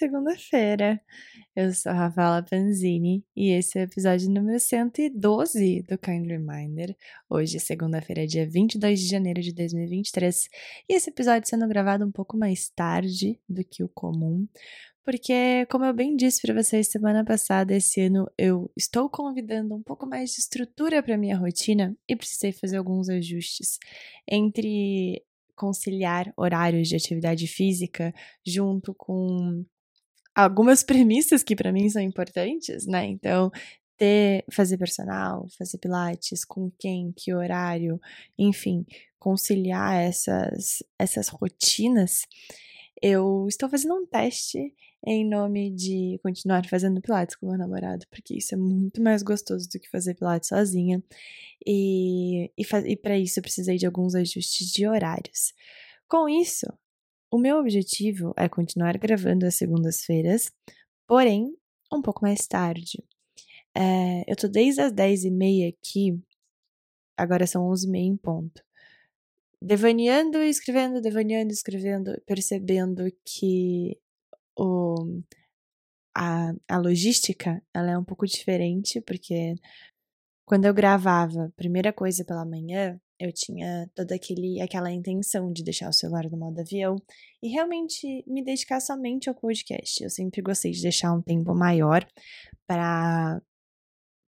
segunda-feira. Eu sou a Rafaela Panzini e esse é o episódio número 112 do Kind Reminder. Hoje, segunda-feira, dia 22 de janeiro de 2023, e esse episódio sendo gravado um pouco mais tarde do que o comum, porque, como eu bem disse para vocês semana passada, esse ano eu estou convidando um pouco mais de estrutura para minha rotina e precisei fazer alguns ajustes entre conciliar horários de atividade física junto com algumas premissas que para mim são importantes, né? Então, ter, fazer personal, fazer pilates, com quem, que horário, enfim, conciliar essas, essas rotinas. Eu estou fazendo um teste em nome de continuar fazendo pilates com meu namorado, porque isso é muito mais gostoso do que fazer pilates sozinha. E, e, e para isso eu precisei de alguns ajustes de horários. Com isso, o meu objetivo é continuar gravando às segundas-feiras, porém, um pouco mais tarde. É, eu tô desde as 10h30 aqui, agora são 11h30 em ponto. Devaneando escrevendo, devaneando escrevendo, percebendo que o, a, a logística ela é um pouco diferente, porque quando eu gravava primeira coisa pela manhã, eu tinha toda aquele, aquela intenção de deixar o celular no modo avião e realmente me dedicar somente ao podcast. Eu sempre gostei de deixar um tempo maior para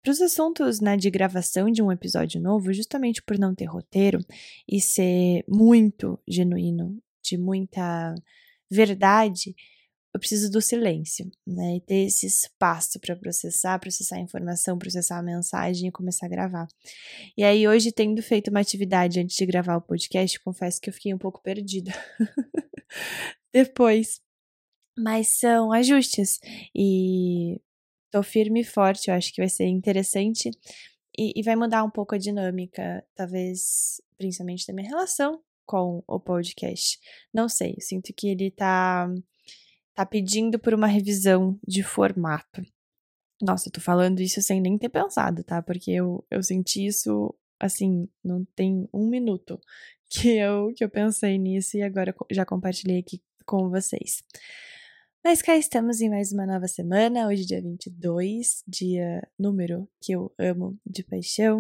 para os assuntos né, de gravação de um episódio novo, justamente por não ter roteiro e ser muito genuíno, de muita verdade, eu preciso do silêncio, né? E ter esse espaço para processar, processar a informação, processar a mensagem e começar a gravar. E aí, hoje, tendo feito uma atividade antes de gravar o podcast, confesso que eu fiquei um pouco perdida. Depois. Mas são ajustes. E tô firme e forte, eu acho que vai ser interessante. E, e vai mudar um pouco a dinâmica, talvez, principalmente da minha relação com o podcast. Não sei, eu sinto que ele tá tá pedindo por uma revisão de formato. Nossa, eu tô falando isso sem nem ter pensado, tá? Porque eu, eu senti isso, assim, não tem um minuto que eu, que eu pensei nisso e agora já compartilhei aqui com vocês. Mas cá estamos em mais uma nova semana, hoje dia 22, dia número que eu amo de paixão.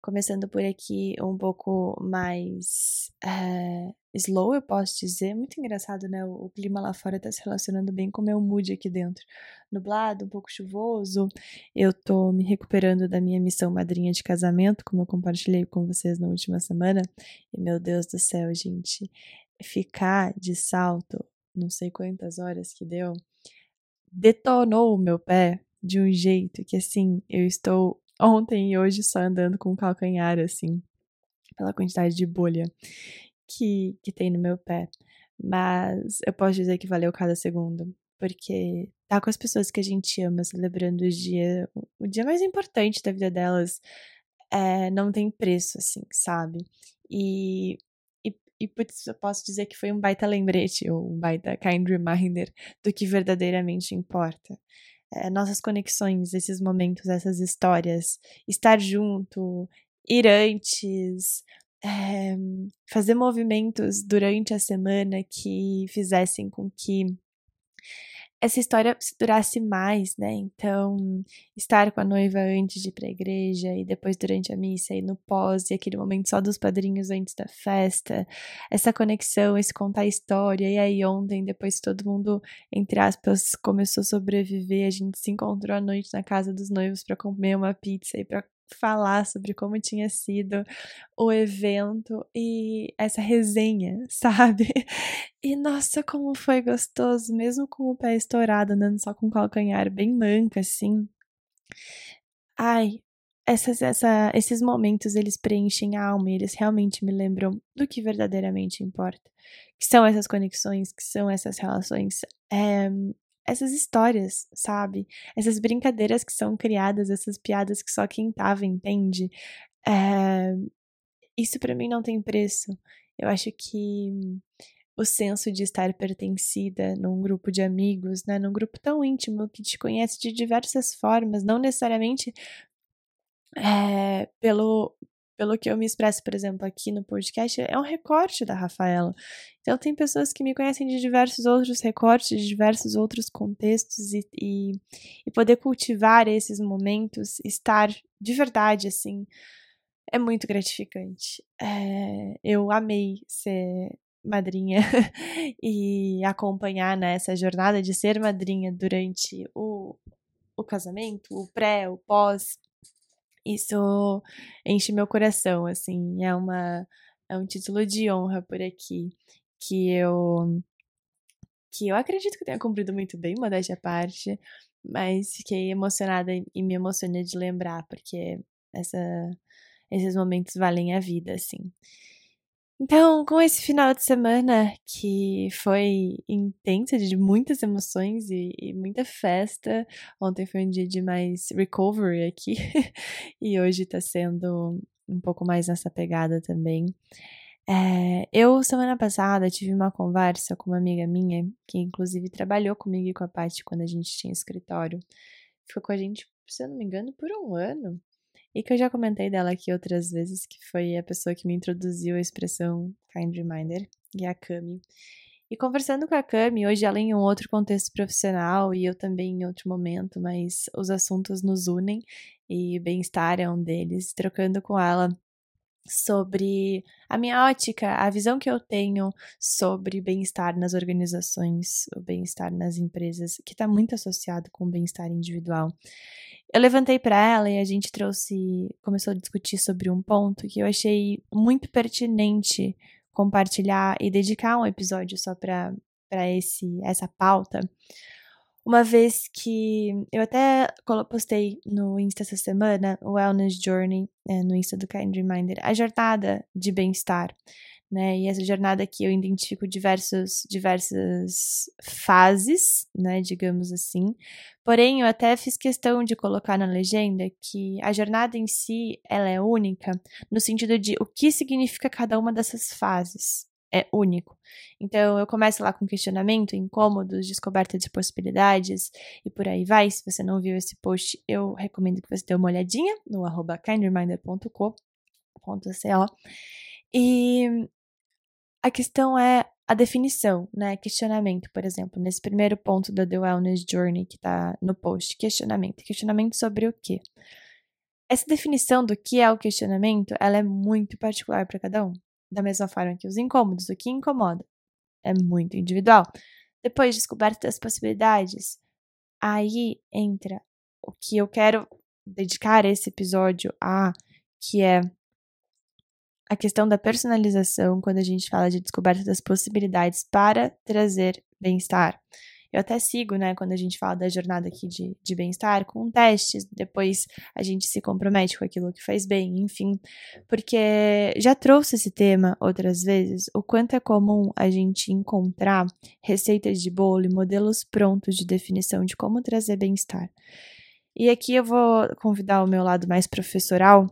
Começando por aqui um pouco mais é, slow, eu posso dizer. Muito engraçado, né? O, clima lá fora tá se relacionando bem com o meu mood aqui dentro. Nublado, um pouco chuvoso. Eu tô me recuperando da minha missão madrinha de casamento, como eu compartilhei com vocês na última semana. E meu Deus do céu, gente, ficar de salto não sei quantas horas que deu, detonou o meu pé de um jeito que, assim, eu estou ontem e hoje só andando com o calcanhar, assim, pela quantidade de bolha que, que tem no meu pé. Mas eu posso dizer que valeu cada segundo, porque tá com as pessoas que a gente ama, celebrando o dia, o dia mais importante da vida delas, é, não tem preço, assim, sabe? E e putz, eu posso dizer que foi um baita lembrete, ou um baita kind reminder do que verdadeiramente importa. É, nossas conexões, esses momentos, essas histórias, estar junto, ir antes, é, fazer movimentos durante a semana que fizessem com que essa história durasse mais, né? Então, estar com a noiva antes de ir para a igreja e depois durante a missa e no pós e aquele momento só dos padrinhos antes da festa, essa conexão, esse contar a história. E aí ontem, depois todo mundo, entre aspas, começou a sobreviver, a gente se encontrou à noite na casa dos noivos para comer uma pizza e para falar sobre como tinha sido o evento e essa resenha, sabe? E nossa, como foi gostoso, mesmo com o pé estourado, andando só com o calcanhar bem manca, assim. Ai, essas, essa, esses momentos eles preenchem a alma e eles realmente me lembram do que verdadeiramente importa. Que são essas conexões, que são essas relações. É, essas histórias, sabe? Essas brincadeiras que são criadas, essas piadas que só quem tava entende. É... Isso para mim não tem preço. Eu acho que o senso de estar pertencida num grupo de amigos, né, num grupo tão íntimo que te conhece de diversas formas, não necessariamente é, pelo pelo que eu me expresso, por exemplo, aqui no podcast, é um recorte da Rafaela. Então, tem pessoas que me conhecem de diversos outros recortes, de diversos outros contextos, e, e, e poder cultivar esses momentos, estar de verdade, assim, é muito gratificante. É, eu amei ser madrinha e acompanhar nessa né, jornada de ser madrinha durante o, o casamento, o pré, o pós. Isso enche meu coração, assim, é uma é um título de honra por aqui que eu que eu acredito que tenha cumprido muito bem, modéstia à parte, mas fiquei emocionada e me emocionei de lembrar, porque essa, esses momentos valem a vida, assim. Então, com esse final de semana que foi intenso, de muitas emoções e, e, muita festa, ontem foi um dia de mais recovery aqui, e hoje tá sendo um pouco mais nessa pegada também. É, eu, semana passada, tive uma conversa com uma amiga minha, que inclusive trabalhou comigo e com a Paty quando a gente tinha escritório. Ficou com a gente, se eu não me engano, por um ano e que eu já comentei dela aqui outras vezes, que foi a pessoa que me introduziu a expressão kind reminder, e a Cami. E conversando com a Cami, hoje ela em um outro contexto profissional e eu também em outro momento, mas os assuntos nos unem e bem-estar é um deles, trocando com ela sobre a minha ótica, a visão que eu tenho sobre bem-estar nas organizações, o bem-estar nas empresas, que está muito associado com o bem-estar individual. Eu levantei para ela e a gente trouxe, começou a discutir sobre um ponto que eu achei muito pertinente compartilhar e dedicar um episódio só para esse essa pauta. Uma vez que eu até postei no Insta essa semana, o Wellness Journey, é, no Insta do Kind Reminder, a jornada de bem-estar né? E essa jornada aqui eu identifico diversos, diversas fases, né? Digamos assim. Porém, eu até fiz questão de colocar na legenda que a jornada em si ela é única no sentido de o que significa cada uma dessas fases. É único. Então, eu começo lá com questionamento, incômodos, descoberta de possibilidades e por aí vai. Se você não viu esse post, eu recomendo que você dê uma olhadinha no arroba. E a questão é a definição, né? Questionamento, por exemplo, nesse primeiro ponto da The Wellness Journey que tá no post. Questionamento. Questionamento sobre o quê? Essa definição do que é o questionamento, ela é muito particular para cada um. Da mesma forma que os incômodos, o que incomoda, é muito individual. Depois, descoberta das possibilidades, aí entra o que eu quero dedicar esse episódio a, que é a questão da personalização quando a gente fala de descoberta das possibilidades para trazer bem-estar. Eu até sigo, né, quando a gente fala da jornada aqui de, de bem-estar, com testes, depois a gente se compromete com aquilo que faz bem, enfim, porque já trouxe esse tema outras vezes, o quanto é comum a gente encontrar receitas de bolo e modelos prontos de definição de como trazer bem-estar. E aqui eu vou convidar o meu lado mais professoral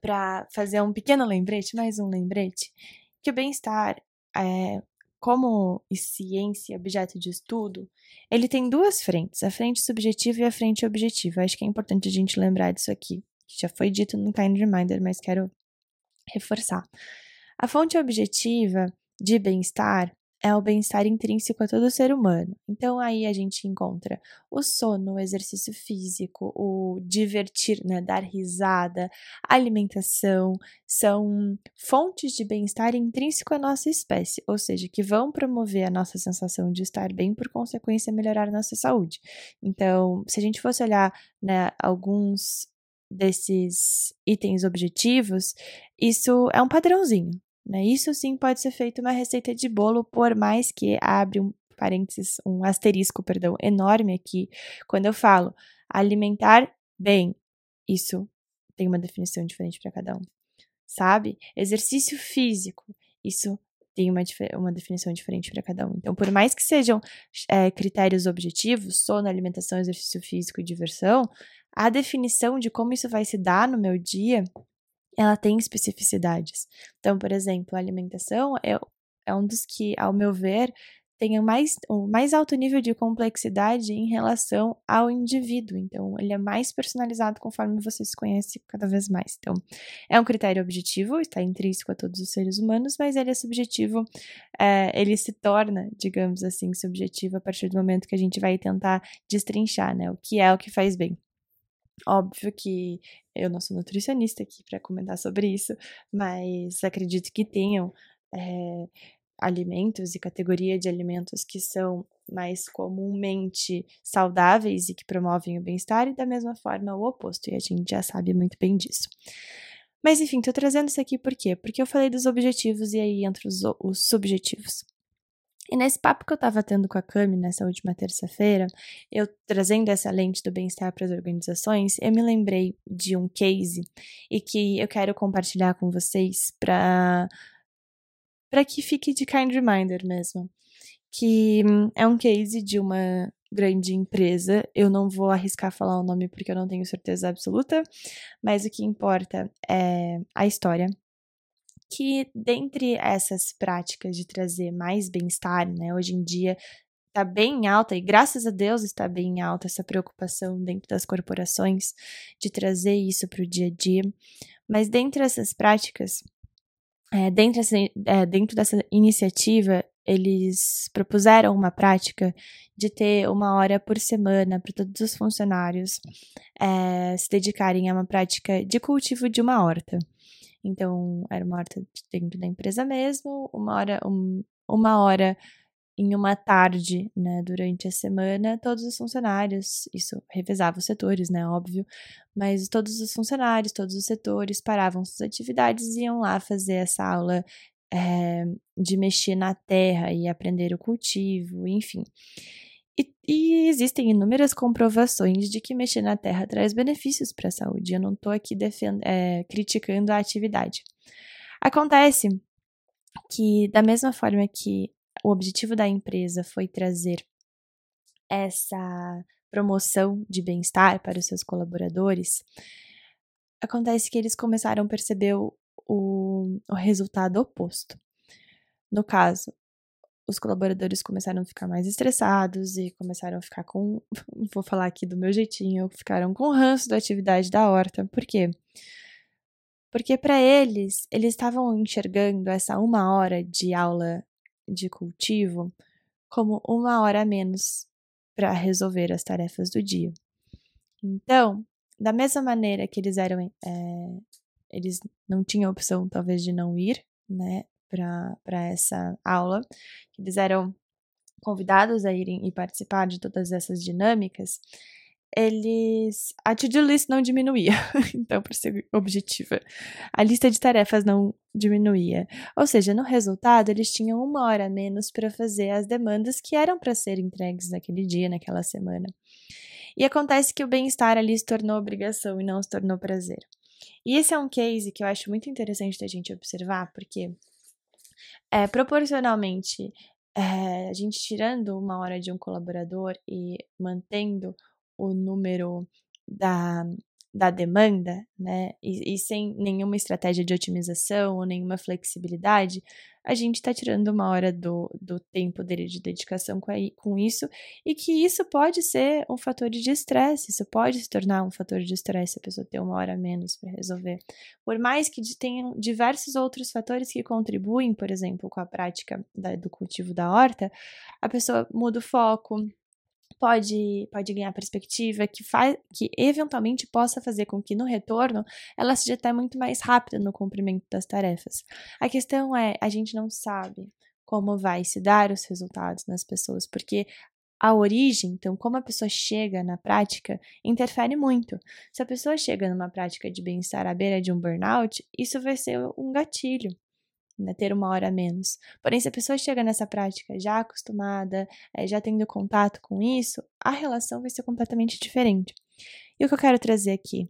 para fazer um pequeno lembrete, mais um lembrete, que o bem-estar, é, como ciência, objeto de estudo, ele tem duas frentes, a frente subjetiva e a frente objetiva. Acho que é importante a gente lembrar disso aqui, que já foi dito no Kind Reminder, mas quero reforçar. A fonte objetiva de bem-estar é o bem-estar intrínseco a todo ser humano. Então aí a gente encontra o sono, o exercício físico, o divertir, né, dar risada, alimentação, são fontes de bem-estar intrínseco à nossa espécie, ou seja, que vão promover a nossa sensação de estar bem, por consequência melhorar a nossa saúde. Então, se a gente fosse olhar, né, alguns desses itens objetivos, isso é um padrãozinho, né? Isso sim pode ser feito uma receita de bolo, por mais que abre um parênteses, um asterisco, perdão, enorme aqui, quando eu falo alimentar bem, isso tem uma definição diferente para cada um, sabe? Exercício físico, isso tem uma, uma definição diferente para cada um. Então, por mais que sejam é, critérios objetivos, sono, alimentação, exercício físico e diversão, a definição de como isso vai se dar no meu dia ela tem especificidades. Então, por exemplo, a alimentação é, é um dos que, ao meu ver, tenha mais, o mais alto nível de complexidade em relação ao indivíduo. Então, ele é mais personalizado conforme você se conhece cada vez mais. Então, é um critério objetivo, está intrínseco a todos os seres humanos, mas ele é subjetivo, é, ele se torna, digamos assim, subjetivo a partir do momento que a gente vai tentar destrinchar, né? O que é o que faz bem. Óbvio que eu não sou nutricionista aqui para comentar sobre isso, mas acredito que tenham é, alimentos e categoria de alimentos que são mais comumente saudáveis e que promovem o bem-estar, e da mesma forma o oposto, e a gente já sabe muito bem disso. Mas enfim, tô trazendo isso aqui por quê? Porque eu falei dos objetivos e aí entre os, os subjetivos. E nesse papo que eu estava tendo com a Cami nessa última terça-feira, eu trazendo essa lente do bem-estar para as organizações, eu me lembrei de um case e que eu quero compartilhar com vocês para para que fique de kind reminder mesmo. Que é um case de uma grande empresa. Eu não vou arriscar falar o nome porque eu não tenho certeza absoluta, mas o que importa é a história que dentre essas práticas de trazer mais bem-estar, né, hoje em dia está bem alta, e graças a Deus está bem alta essa preocupação dentro das corporações de trazer isso para o dia a dia. Mas dentre essas práticas, é, dentro, dessa, é, dentro dessa iniciativa, eles propuseram uma prática de ter uma hora por semana para todos os funcionários é, se dedicarem a uma prática de cultivo de uma horta. Então, era uma horta dentro da empresa mesmo, uma hora, um, uma hora em uma tarde, né, durante a semana, todos os funcionários, isso revezava os setores, né, óbvio, mas todos os funcionários, todos os setores paravam suas atividades e iam lá fazer essa aula é, de mexer na terra e aprender o cultivo, enfim. E, e, existem inúmeras comprovações de que mexer na terra traz benefícios para a saúde. Eu não estou aqui é, criticando a atividade. Acontece que, da mesma forma que o objetivo da empresa foi trazer essa promoção de bem-estar para os seus colaboradores, acontece que eles começaram a perceber o, o, o resultado oposto. No caso, os colaboradores começaram a ficar mais estressados e começaram a ficar com. Vou falar aqui do meu jeitinho, ficaram com ranço da atividade da horta. Por quê? Porque para eles, eles estavam enxergando essa uma hora de aula de cultivo como uma hora a menos para resolver as tarefas do dia. Então, da mesma maneira que eles eram. É, eles não tinham opção, talvez, de não ir, né? Para essa aula. Eles eram convidados a irem e participar de todas essas dinâmicas. Eles. A to-do list não diminuía, então, para ser objetiva. A lista de tarefas não diminuía. Ou seja, no resultado, eles tinham uma hora a menos para fazer as demandas que eram para ser entregues naquele dia, naquela semana. E acontece que o bem-estar ali se tornou obrigação e não se tornou prazer. E esse é um case que eu acho muito interessante da gente observar, porque é, proporcionalmente, é, a gente tirando uma hora de um colaborador e mantendo o número da, da demanda, né, e, e, sem nenhuma estratégia de otimização ou nenhuma flexibilidade, a gente está tirando uma hora do, do tempo dele de dedicação com, a, com isso, e que isso pode ser um fator de estresse, isso pode se tornar um fator de estresse a pessoa ter uma hora menos para resolver. Por mais que tenham diversos outros fatores que contribuem, por exemplo, com a prática da, do cultivo da horta, a pessoa muda o foco, pode, pode ganhar perspectiva, que, faz, que eventualmente possa fazer com que no retorno ela seja até muito mais rápida no cumprimento das tarefas. A questão é, a gente não sabe como vai se dar os resultados nas pessoas, porque a origem, então, como a pessoa chega na prática, interfere muito. Se a pessoa chega numa prática de bem-estar à beira de um burnout, isso vai ser um gatilho né, ter uma hora a menos. Porém, se a pessoa chega nessa prática já acostumada, é, já tendo contato com isso, a relação vai ser completamente diferente. E o que eu quero trazer aqui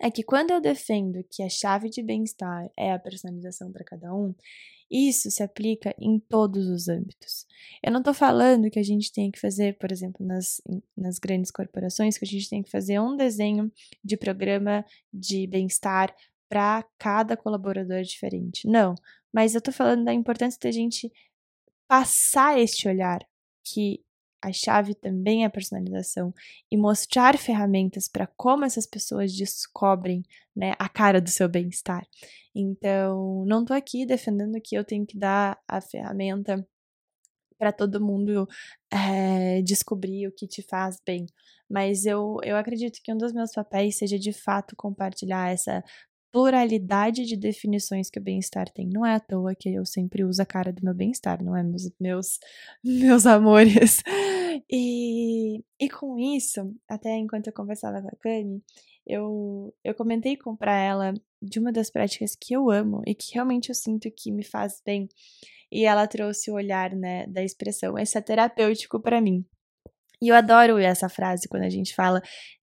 é que quando eu defendo que a chave de bem-estar é a personalização para cada um, isso se aplica em todos os âmbitos. Eu não estou falando que a gente tem que fazer, por exemplo, nas, nas grandes corporações, que a gente tem que fazer um desenho de programa de bem-estar para cada colaborador diferente. Não, mas eu tô falando da importância da gente passar este olhar que a chave também é a personalização e mostrar ferramentas para como essas pessoas descobrem né, a cara do seu bem-estar. Então, não estou aqui defendendo que eu tenho que dar a ferramenta para todo mundo é, descobrir o que te faz bem. Mas eu, eu acredito que um dos meus papéis seja de fato compartilhar essa pluralidade de definições que o bem-estar tem. Não é à toa que eu sempre uso a cara do meu bem-estar, não é, meus, meus, meus amores? E, e com isso, até enquanto eu conversava com a Cami, eu, eu comentei com para ela de uma das práticas que eu amo e que realmente eu sinto que me faz bem. E ela trouxe o olhar, né, da expressão, esse é terapêutico para mim. E eu adoro essa frase quando a gente fala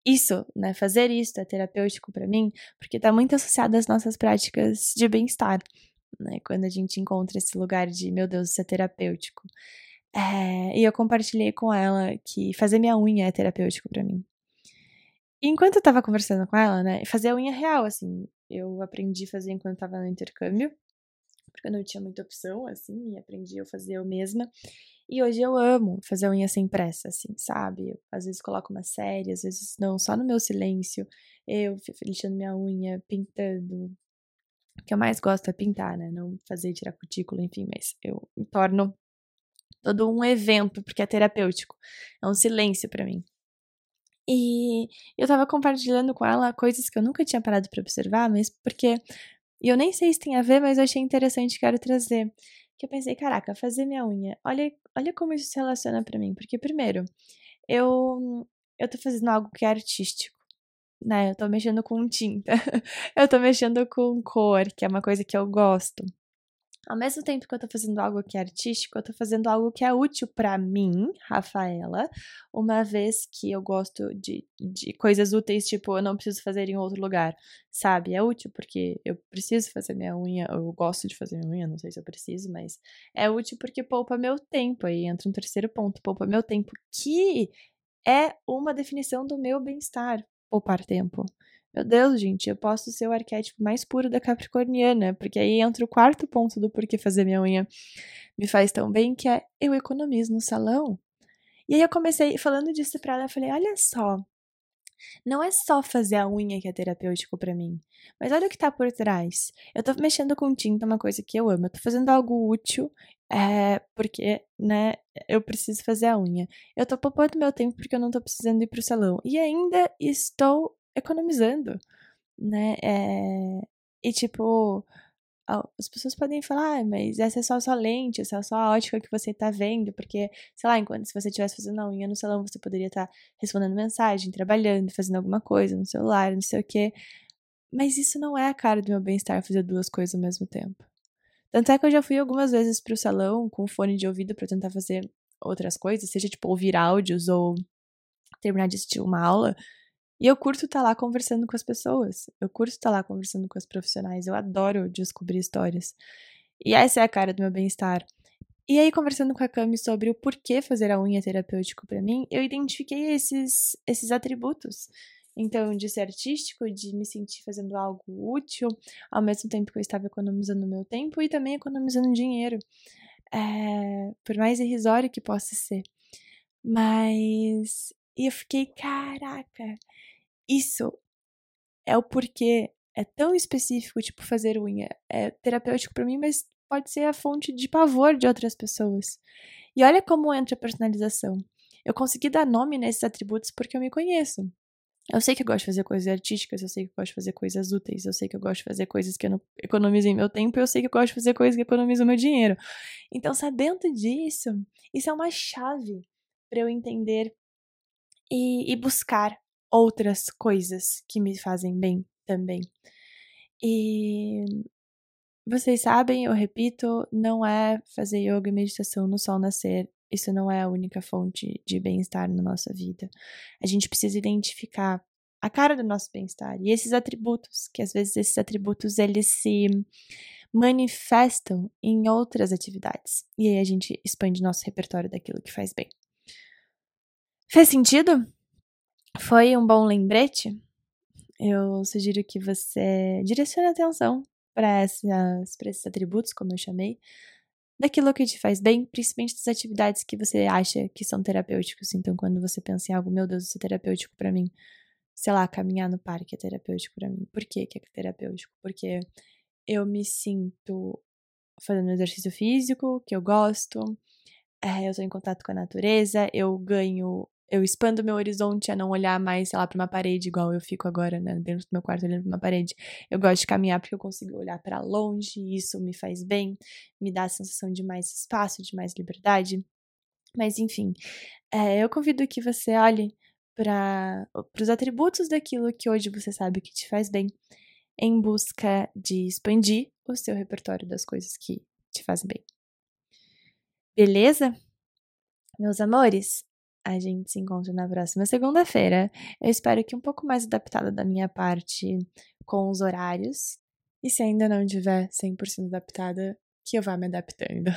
isso, né, fazer isso é terapêutico para mim, porque está muito associado às nossas práticas de bem-estar, né, quando a gente encontra esse lugar de, meu Deus, isso é terapêutico. É, e eu compartilhei com ela que fazer minha unha é terapêutico para mim. E enquanto eu tava conversando com ela, né, fazer a unha real, assim, eu aprendi a fazer enquanto tava no intercâmbio, porque eu não tinha muita opção, assim, e aprendi a fazer eu mesma. E hoje eu amo fazer unha sem pressa, assim, sabe? Às vezes coloco uma série, às vezes não, só no meu silêncio. Eu lixando minha unha, pintando. O que eu mais gosto é pintar, né? Não fazer tirar cutícula, enfim, mas eu me torno todo um evento, porque é terapêutico. É um silêncio para mim. E eu tava compartilhando com ela coisas que eu nunca tinha parado para observar, mas porque. E eu nem sei se tem a ver, mas eu achei interessante quero trazer que eu pensei, caraca, fazer minha unha, olha, olha como isso se relaciona para mim. Porque, primeiro, eu, eu tô fazendo algo que é artístico, né? Eu tô mexendo com tinta, eu tô mexendo com cor, que é uma coisa que eu gosto ao mesmo tempo que eu tô fazendo algo que é artístico, eu tô fazendo algo que é útil para mim, Rafaela, uma vez que eu gosto de, de coisas úteis, tipo, eu não preciso fazer em outro lugar, sabe? É útil porque eu preciso fazer minha unha, eu gosto de fazer minha unha, não sei se eu preciso, mas é útil porque poupa meu tempo. Aí entra um terceiro ponto, poupa meu tempo, que é uma definição do meu bem-estar, poupar tempo. Meu Deus, gente, eu posso ser o arquétipo mais puro da Capricorniana, porque aí entra o quarto ponto do porquê fazer minha unha me faz tão bem, que é eu economizo no salão. E aí eu comecei falando disso pra ela, eu falei, olha só, não é só fazer a unha que é terapêutico para mim, mas olha o que tá por trás. Eu tô mexendo com tinta, uma coisa que eu amo, eu tô fazendo algo útil, é, porque, né, eu preciso fazer a unha. Eu tô poupando meu tempo porque eu não tô precisando ir pro salão. E ainda estou economizando, né? É... E tipo, as pessoas podem falar, ah, mas essa é só a sua lente, essa é só a ótica que você tá vendo, porque, sei lá, enquanto se você estivesse fazendo a unha no salão, você poderia estar tá respondendo mensagem, trabalhando, fazendo alguma coisa no celular, não sei o quê. Mas isso não é a cara do meu bem-estar fazer duas coisas ao mesmo tempo. Tanto é que eu já fui algumas vezes pro salão com fone de ouvido para tentar fazer outras coisas, seja tipo ouvir áudios ou terminar de assistir uma aula, e eu curto estar tá lá conversando com as pessoas. Eu curto estar tá lá conversando com as profissionais. Eu adoro descobrir histórias. E essa é a cara do meu bem-estar. E aí, conversando com a Cami sobre o porquê fazer a unha terapêutico para mim, eu identifiquei esses, esses atributos. Então, de ser artístico, de me sentir fazendo algo útil, ao mesmo tempo que eu estava economizando meu tempo e também economizando dinheiro. É, por mais irrisório que possa ser. Mas. E eu fiquei, caraca, isso é o porquê é tão específico, tipo, fazer unha. É terapêutico para mim, mas pode ser a fonte de pavor de outras pessoas. E olha como entra a personalização. Eu consegui dar nome nesses atributos porque eu me conheço. Eu sei que eu gosto de fazer coisas artísticas, eu sei que eu gosto de fazer coisas úteis, eu sei que eu gosto de fazer coisas que eu não economizem meu tempo, eu sei que eu gosto de fazer coisas que economizam meu dinheiro. Então, sabendo disso, isso é uma chave para eu entender e, e buscar outras coisas que me fazem bem também. E vocês sabem, eu repito, não é fazer yoga e meditação no sol nascer. Isso não é a única fonte de bem-estar na nossa vida. A gente precisa identificar a cara do nosso bem-estar e esses atributos, que às vezes esses atributos eles se manifestam em outras atividades. E aí a gente expande nosso repertório daquilo que faz bem. Fez sentido? Foi um bom lembrete? Eu sugiro que você direcione atenção para esses atributos, como eu chamei, daquilo que te faz bem, principalmente das atividades que você acha que são terapêuticos. Então, quando você pensa em algo, meu Deus, isso é terapêutico para mim. Sei lá, caminhar no parque é terapêutico para mim. Por que, que é terapêutico? Porque eu me sinto fazendo exercício físico, que eu gosto, é, eu tô em contato com a natureza, eu ganho eu expando meu horizonte a não olhar mais, sei lá, pra uma parede, igual eu fico agora, né, dentro do meu quarto olhando pra uma parede. Eu gosto de caminhar porque eu consigo olhar para longe, e isso me faz bem, me dá a sensação de mais espaço, de mais liberdade. Mas enfim, é, eu convido que você olhe para os atributos daquilo que hoje você sabe que te faz bem, em busca de expandir o seu repertório das coisas que te fazem bem. Beleza? Meus amores, a gente se encontra na próxima segunda-feira. Eu espero que um pouco mais adaptada da minha parte com os horários. E se ainda não tiver 100% adaptada, que eu vá me adaptando.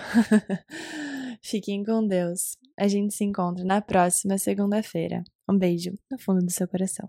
Fiquem com Deus. A gente se encontra na próxima segunda-feira. Um beijo no fundo do seu coração.